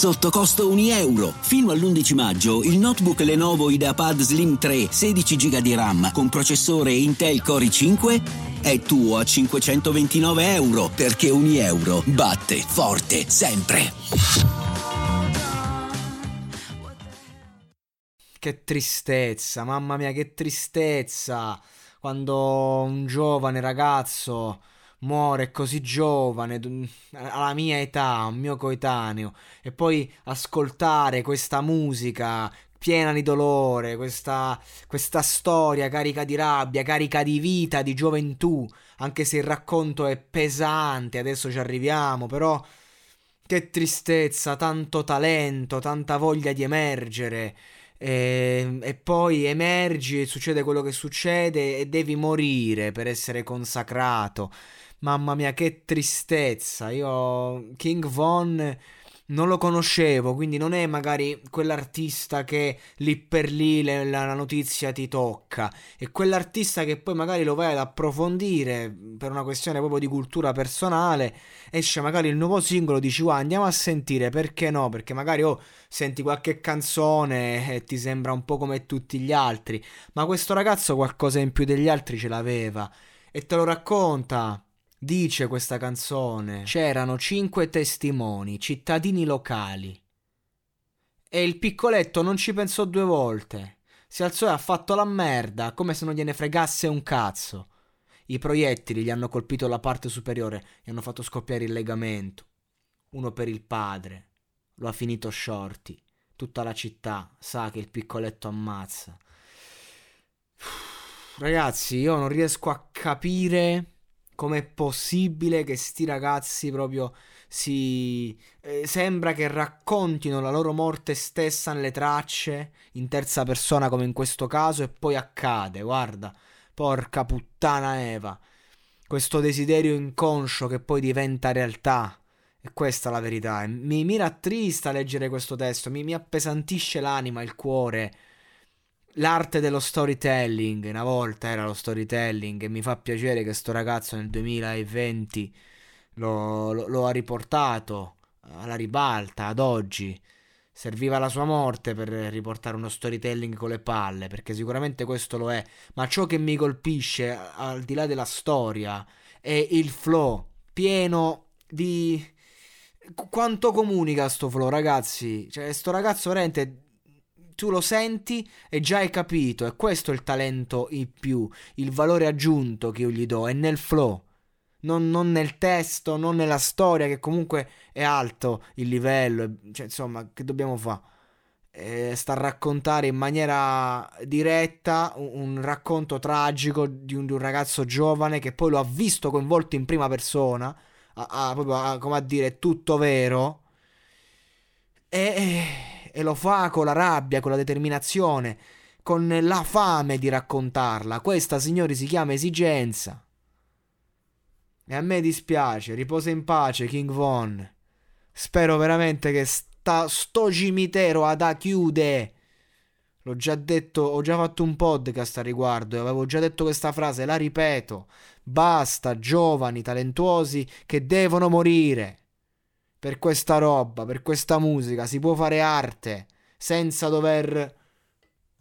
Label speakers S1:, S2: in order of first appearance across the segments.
S1: Sotto costo 1 euro. Fino all'11 maggio il notebook Lenovo IdeaPad Slim 3 16 GB di RAM con processore Intel Core i5 è tuo a 529 euro perché 1 euro batte forte sempre.
S2: Che tristezza, mamma mia, che tristezza. Quando un giovane ragazzo muore così giovane, alla mia età, un mio coetaneo, e poi ascoltare questa musica piena di dolore, questa, questa storia carica di rabbia, carica di vita, di gioventù, anche se il racconto è pesante, adesso ci arriviamo, però che tristezza, tanto talento, tanta voglia di emergere. E, e, poi emergi e succede quello che succede e devi morire per essere consacrato. Mamma mia, che tristezza. Io King Von non lo conoscevo, quindi non è magari quell'artista che lì per lì le, la notizia ti tocca, è quell'artista che poi magari lo vai ad approfondire per una questione proprio di cultura personale, esce magari il nuovo singolo, dici wow, andiamo a sentire, perché no? Perché magari oh, senti qualche canzone e ti sembra un po' come tutti gli altri, ma questo ragazzo qualcosa in più degli altri ce l'aveva. E te lo racconta Dice questa canzone, c'erano cinque testimoni, cittadini locali. E il piccoletto non ci pensò due volte. Si alzò e ha fatto la merda, come se non gliene fregasse un cazzo. I proiettili gli hanno colpito la parte superiore e hanno fatto scoppiare il legamento. Uno per il padre. Lo ha finito shorty. Tutta la città sa che il piccoletto ammazza. Ragazzi, io non riesco a capire com'è possibile che sti ragazzi proprio si... Eh, sembra che raccontino la loro morte stessa nelle tracce, in terza persona come in questo caso, e poi accade, guarda, porca puttana Eva, questo desiderio inconscio che poi diventa realtà. E questa è la verità. Mi, mi rattrista leggere questo testo, mi, mi appesantisce l'anima, il cuore l'arte dello storytelling, una volta era lo storytelling e mi fa piacere che sto ragazzo nel 2020 lo, lo, lo ha riportato alla ribalta ad oggi. Serviva la sua morte per riportare uno storytelling con le palle, perché sicuramente questo lo è. Ma ciò che mi colpisce, al di là della storia, è il flow pieno di. Quanto comunica sto flow, ragazzi? Cioè, sto ragazzo veramente tu lo senti e già hai capito. E questo è il talento in più, il valore aggiunto che io gli do, è nel flow. Non, non, nel testo, non nella storia, che comunque è alto il livello. Cioè, insomma, che dobbiamo fare? Eh, sta a raccontare in maniera diretta un, un racconto tragico di un, di un, ragazzo giovane che poi lo ha visto coinvolto in prima persona, a, a, proprio a, come a dire, tutto vero. E e lo fa con la rabbia, con la determinazione, con la fame di raccontarla. Questa, signori, si chiama esigenza. E a me dispiace, riposa in pace King Von. Spero veramente che sta, sto cimitero ad chiude. L'ho già detto, ho già fatto un podcast a riguardo e avevo già detto questa frase, la ripeto. Basta, giovani, talentuosi che devono morire per questa roba, per questa musica, si può fare arte senza dover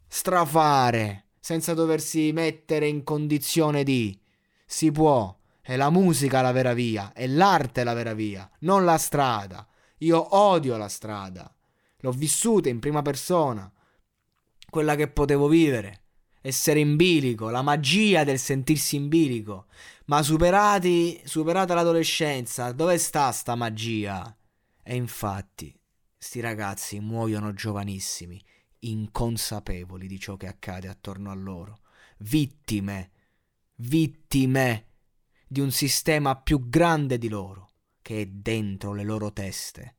S2: strafare, senza doversi mettere in condizione di. Si può. È la musica la vera via, è l'arte la vera via, non la strada. Io odio la strada. L'ho vissuta in prima persona. Quella che potevo vivere. Essere in bilico, la magia del sentirsi in bilico. Ma superati, superata l'adolescenza, dove sta sta magia? E infatti, sti ragazzi muoiono giovanissimi, inconsapevoli di ciò che accade attorno a loro, vittime, vittime di un sistema più grande di loro, che è dentro le loro teste.